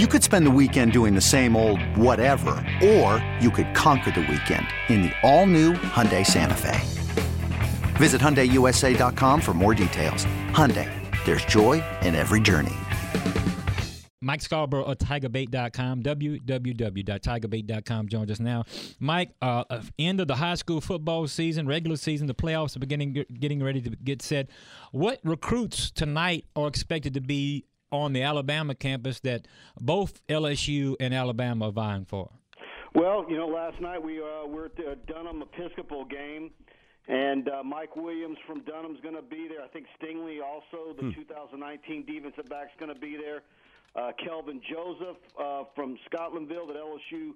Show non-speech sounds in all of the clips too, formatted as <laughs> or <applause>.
You could spend the weekend doing the same old whatever, or you could conquer the weekend in the all-new Hyundai Santa Fe. Visit HyundaiUSA.com for more details. Hyundai, there's joy in every journey. Mike Scarborough of TigerBait.com, www.tigerbait.com joins us now. Mike, uh, uh, end of the high school football season, regular season, the playoffs are beginning, getting ready to get set. What recruits tonight are expected to be on the Alabama campus that both LSU and Alabama are vying for? Well, you know, last night we uh, were at the Dunham Episcopal game, and uh, Mike Williams from Dunham's going to be there. I think Stingley also, the hmm. 2019 defensive back, is going to be there. Uh, Kelvin Joseph uh, from Scotlandville that LSU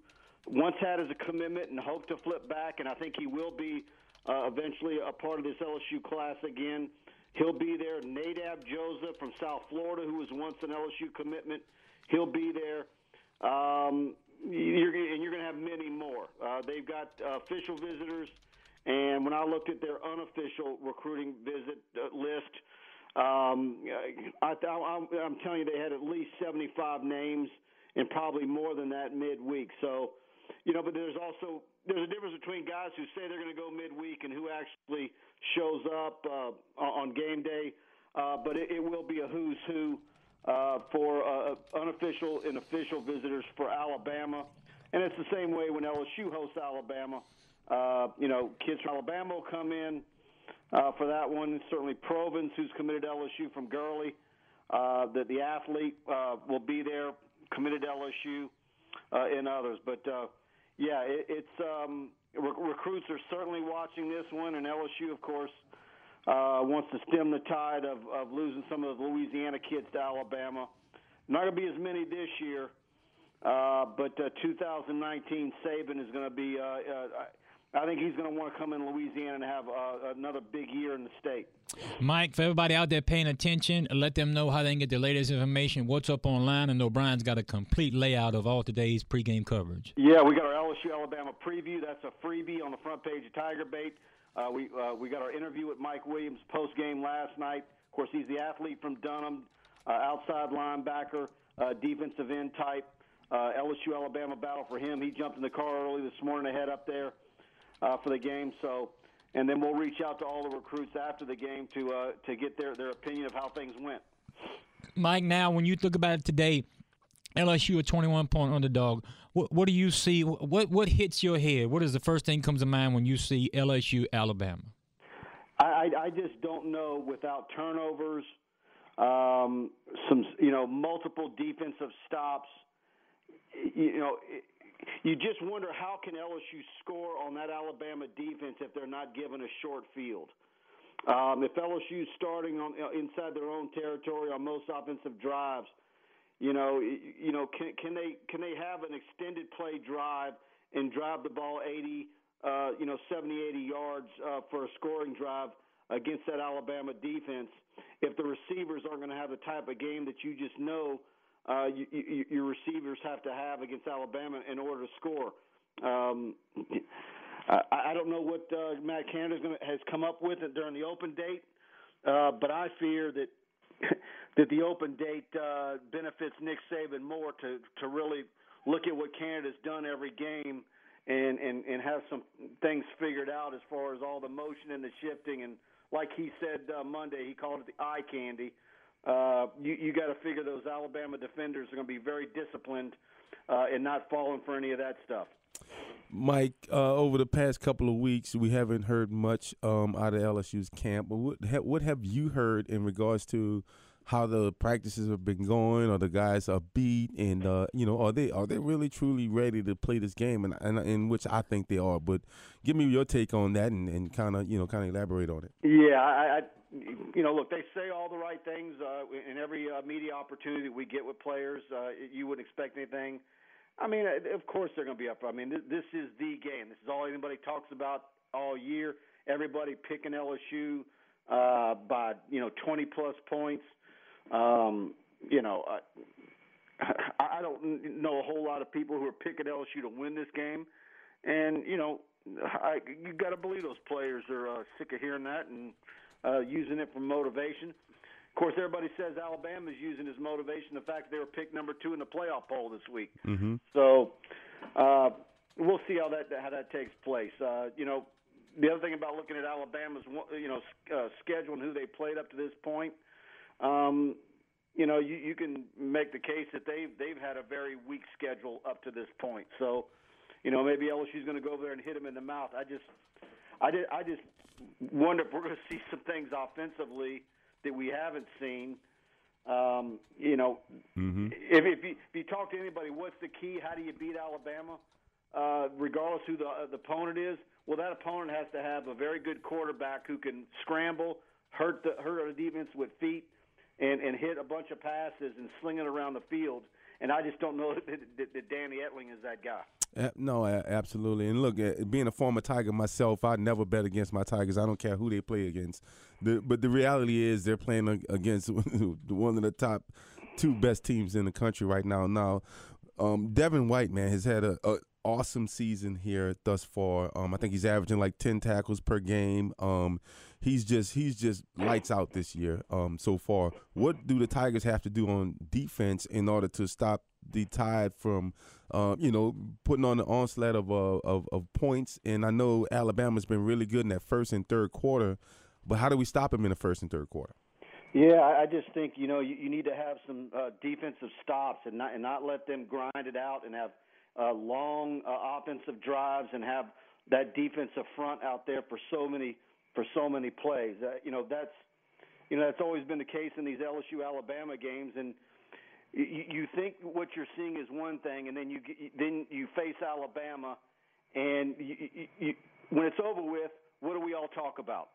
once had as a commitment and hoped to flip back, and I think he will be uh, eventually a part of this LSU class again. He'll be there. Nadab Joseph from South Florida, who was once an LSU commitment, he'll be there. Um, you're, and you're going to have many more. Uh, they've got uh, official visitors, and when I looked at their unofficial recruiting visit uh, list, um, I, I'm, I'm telling you, they had at least 75 names, and probably more than that midweek. So, you know, but there's also there's a difference between guys who say they're going to go midweek and who actually shows up uh, on game day. Uh, but it, it will be a who's who uh, for uh, unofficial and official visitors for Alabama, and it's the same way when LSU hosts Alabama. Uh, you know, kids from Alabama will come in uh, for that one. Certainly, Provence, who's committed to LSU from Gurley, uh, that the athlete uh, will be there, committed to LSU, uh, and others. But uh, yeah, it, it's um, re- recruits are certainly watching this one, and LSU, of course, uh, wants to stem the tide of, of losing some of the Louisiana kids to Alabama. Not going to be as many this year, uh, but uh, 2019 Saban is going to be. Uh, uh, I think he's going to want to come in Louisiana and have uh, another big year in the state. Mike, for everybody out there paying attention, let them know how they can get the latest information. What's up online? And O'Brien's got a complete layout of all today's pregame coverage. Yeah, we got our LSU Alabama preview. That's a freebie on the front page of Tiger Bait. Uh, we uh, we got our interview with Mike Williams post game last night. Of course, he's the athlete from Dunham, uh, outside linebacker, uh, defensive end type. Uh, LSU Alabama battle for him. He jumped in the car early this morning to head up there uh, for the game. So, and then we'll reach out to all the recruits after the game to uh, to get their their opinion of how things went. Mike, now when you think about it today, LSU a 21 point underdog. What, what do you see? What what hits your head? What is the first thing comes to mind when you see LSU Alabama? I, I just don't know without turnovers, um, some you know multiple defensive stops. You know, you just wonder how can LSU score on that Alabama defense if they're not given a short field. Um, if LSU's starting on uh, inside their own territory on most offensive drives, you know, you know, can, can they can they have an extended play drive and drive the ball 80, uh, you know, 70, 80 yards uh, for a scoring drive against that Alabama defense? If the receivers aren't going to have the type of game that you just know uh, you, you, your receivers have to have against Alabama in order to score. Um, <laughs> I, I don't know what uh, Matt Canada has come up with it during the open date, uh, but I fear that <laughs> that the open date uh, benefits Nick Saban more to to really look at what Canada's done every game and and and have some things figured out as far as all the motion and the shifting and like he said uh, Monday, he called it the eye candy. Uh, uh, you, you got to figure those Alabama defenders are going to be very disciplined uh, and not falling for any of that stuff. Mike, uh, over the past couple of weeks, we haven't heard much um, out of LSU's camp. But what, ha- what have you heard in regards to how the practices have been going? or the guys are beat, and uh, you know, are they are they really truly ready to play this game? And, and in which I think they are. But give me your take on that, and, and kind of you know kind of elaborate on it. Yeah, I, you know, look, they say all the right things uh, in every uh, media opportunity we get with players. Uh, you wouldn't expect anything. I mean, uh, of course they're going to be up. I mean, this, this is the game. This is all anybody talks about all year. Everybody picking LSU uh, by you know 20 plus points. Um, you know, I, <laughs> I don't know a whole lot of people who are picking LSU to win this game, and you know, I, you got to believe those players are uh, sick of hearing that and uh, using it for motivation. Of course, everybody says Alabama's using as motivation the fact that they were picked number two in the playoff poll this week. Mm-hmm. So uh, we'll see how that how that takes place. Uh, you know, the other thing about looking at Alabama's you know uh, schedule and who they played up to this point, um, you know, you, you can make the case that they've they've had a very weak schedule up to this point. So, you know, maybe LSU's going to go over there and hit them in the mouth. I just, I did, I just wonder if we're going to see some things offensively that we haven't seen. Um, you know, mm-hmm. if, if, you, if you talk to anybody, what's the key? How do you beat Alabama? Uh, regardless who the, uh, the opponent is, well, that opponent has to have a very good quarterback who can scramble, hurt the hurt the defense with feet, and and hit a bunch of passes and sling it around the field. And I just don't know <laughs> that, that, that Danny Etling is that guy. No, absolutely. And look, being a former Tiger myself, I never bet against my Tigers. I don't care who they play against. The, but the reality is, they're playing against <laughs> one of the top two best teams in the country right now. Now, um, Devin White, man, has had a, a awesome season here thus far. Um, I think he's averaging like ten tackles per game. Um, he's just he's just lights out this year um, so far. What do the Tigers have to do on defense in order to stop the Tide from, uh, you know, putting on the onslaught of, uh, of of points? And I know Alabama's been really good in that first and third quarter, but how do we stop them in the first and third quarter? Yeah, I just think you know you, you need to have some uh, defensive stops and not and not let them grind it out and have uh, long uh, offensive drives and have that defensive front out there for so many for so many plays. Uh, you know that's you know that's always been the case in these LSU Alabama games, and you, you think what you're seeing is one thing, and then you then you face Alabama, and you, you, you, when it's over with, what do we all talk about?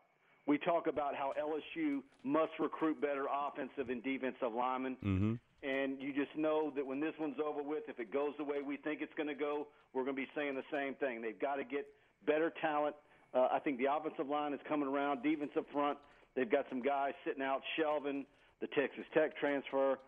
We talk about how LSU must recruit better offensive and defensive linemen. Mm-hmm. And you just know that when this one's over with, if it goes the way we think it's going to go, we're going to be saying the same thing. They've got to get better talent. Uh, I think the offensive line is coming around. Defensive front, they've got some guys sitting out. Shelvin, the Texas Tech transfer.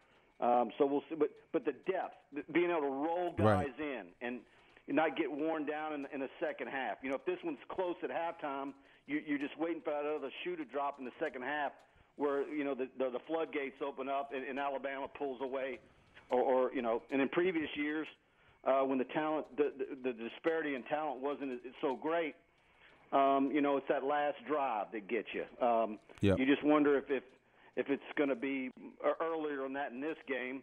Um, so we'll see. But but the depth, being able to roll guys right. in and not get worn down in, in the second half. You know, if this one's close at halftime, you, you're just waiting for that other shoe to drop in the second half where you know the the, the floodgates open up and, and Alabama pulls away, or, or you know, and in previous years uh, when the talent the, the the disparity in talent wasn't so great, um, you know, it's that last drive that gets you. Um, yep. You just wonder if if if it's going to be earlier on that in this game,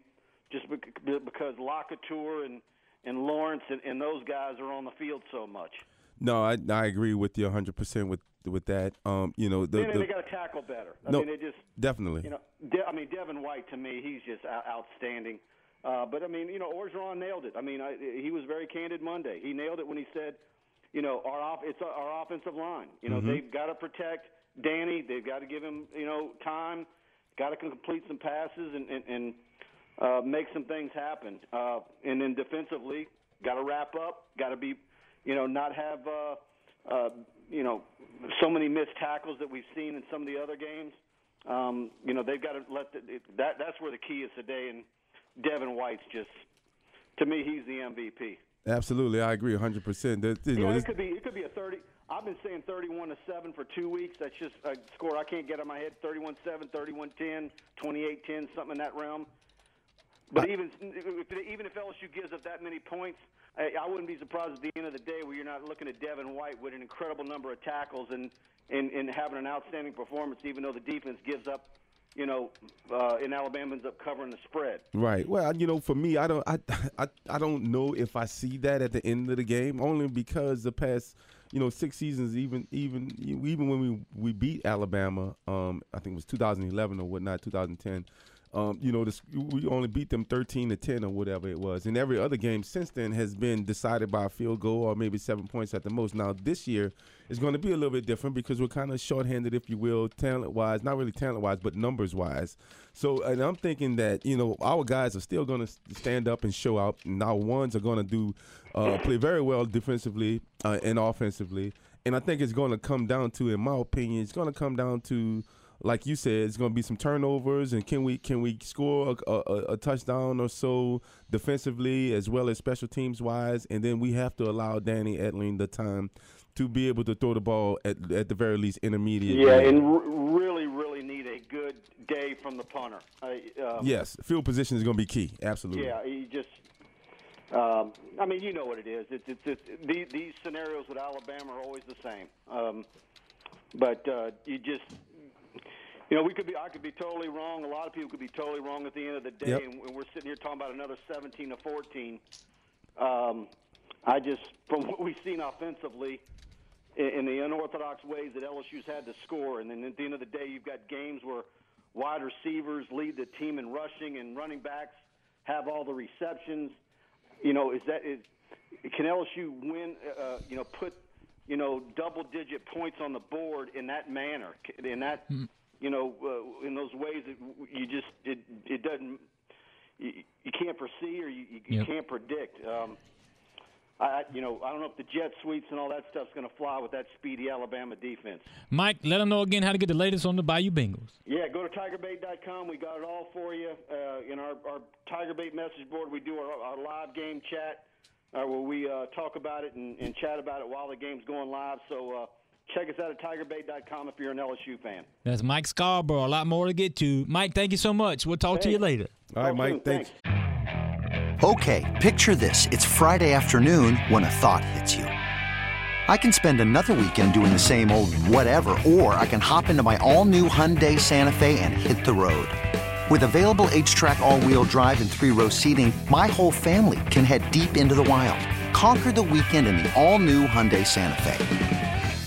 just because LaCouture and and Lawrence and, and those guys are on the field so much. No, I I agree with you 100 percent with with that. Um, you know, the, the, they got to tackle better. I no, mean, they just definitely. You know, De- I mean, Devin White to me, he's just outstanding. Uh, but I mean, you know, Orgeron nailed it. I mean, I, he was very candid Monday. He nailed it when he said, you know, our off, it's our offensive line. You know, mm-hmm. they've got to protect Danny. They've got to give him, you know, time. Got to complete some passes and and, and uh, make some things happen. Uh, and then defensively, got to wrap up. Got to be, you know, not have. Uh, uh, you know, so many missed tackles that we've seen in some of the other games. Um, you know, they've got to let the, it, that. That's where the key is today. And Devin White's just, to me, he's the MVP. Absolutely, I agree 100. percent You yeah, it could be. It could be a 30. I've been saying 31 to seven for two weeks. That's just a score I can't get in my head. 31-7, 31-10, 28-10, something in that realm. But even if, even if LSU gives up that many points, I, I wouldn't be surprised at the end of the day where you're not looking at Devin White with an incredible number of tackles and, and, and having an outstanding performance, even though the defense gives up you know, uh, in Alabama ends up covering the spread. Right. Well, you know, for me, I don't, I, <laughs> I, I don't know if I see that at the end of the game, only because the past, you know, six seasons, even, even, even when we we beat Alabama, um, I think it was 2011 or whatnot, 2010. Um, you know, this, we only beat them 13 to 10 or whatever it was. And every other game since then has been decided by a field goal or maybe seven points at the most. Now, this year is going to be a little bit different because we're kind of shorthanded, if you will, talent wise, not really talent wise, but numbers wise. So, and I'm thinking that, you know, our guys are still going to stand up and show out. And our ones are going to do, uh, play very well defensively uh, and offensively. And I think it's going to come down to, in my opinion, it's going to come down to, like you said, it's going to be some turnovers, and can we can we score a, a, a, touchdown or so defensively as well as special teams wise, and then we have to allow Danny Etling the time to be able to throw the ball at at the very least intermediate. Yeah, and r- really, really need a good day from the punter. Uh, yes, field position is going to be key. Absolutely. Yeah, you just. Um, I mean, you know what it is. It's, it's, it's these, these scenarios with Alabama are always the same. Um, but uh, you just, you know, we could be. I could be totally wrong. A lot of people could be totally wrong at the end of the day, Yep. and we're sitting here talking about another 17 to 14. Um, I just, from what we've seen offensively, in, in the unorthodox ways that LSU's had to score, and then at the end of the day, you've got games where wide receivers lead the team in rushing, and running backs have all the receptions. You know, is that is can LSU win? Uh, you know, put you know double-digit points on the board in that manner, in that you know, uh, in those ways that you just it it doesn't you, you can't foresee or you, you Yep. can't predict. Um, I you know I don't know if the jet sweeps and all that stuff's going to fly with that speedy Alabama defense. Mike, let them know again how to get the latest on the Bayou Bengals. Yeah, go to tigerbait.com. We got it all for you. Uh, in our, our Tigerbait message board, we do our, our live game chat uh, where we uh, talk about it and, and chat about it while the game's going live. So uh, check us out at tigerbait.com if you're an LSU fan. That's Mike Scarborough. A lot more to get to. Mike, thank you so much. We'll talk to you later. All right, Talk Mike. soon. Thanks. Okay, picture this. It's Friday afternoon when a thought hits you. I can spend another weekend doing the same old whatever, or I can hop into my all new Hyundai Santa Fe and hit the road. With available HTRAC, all wheel drive, and three row seating, my whole family can head deep into the wild. Conquer the weekend in the all new Hyundai Santa Fe.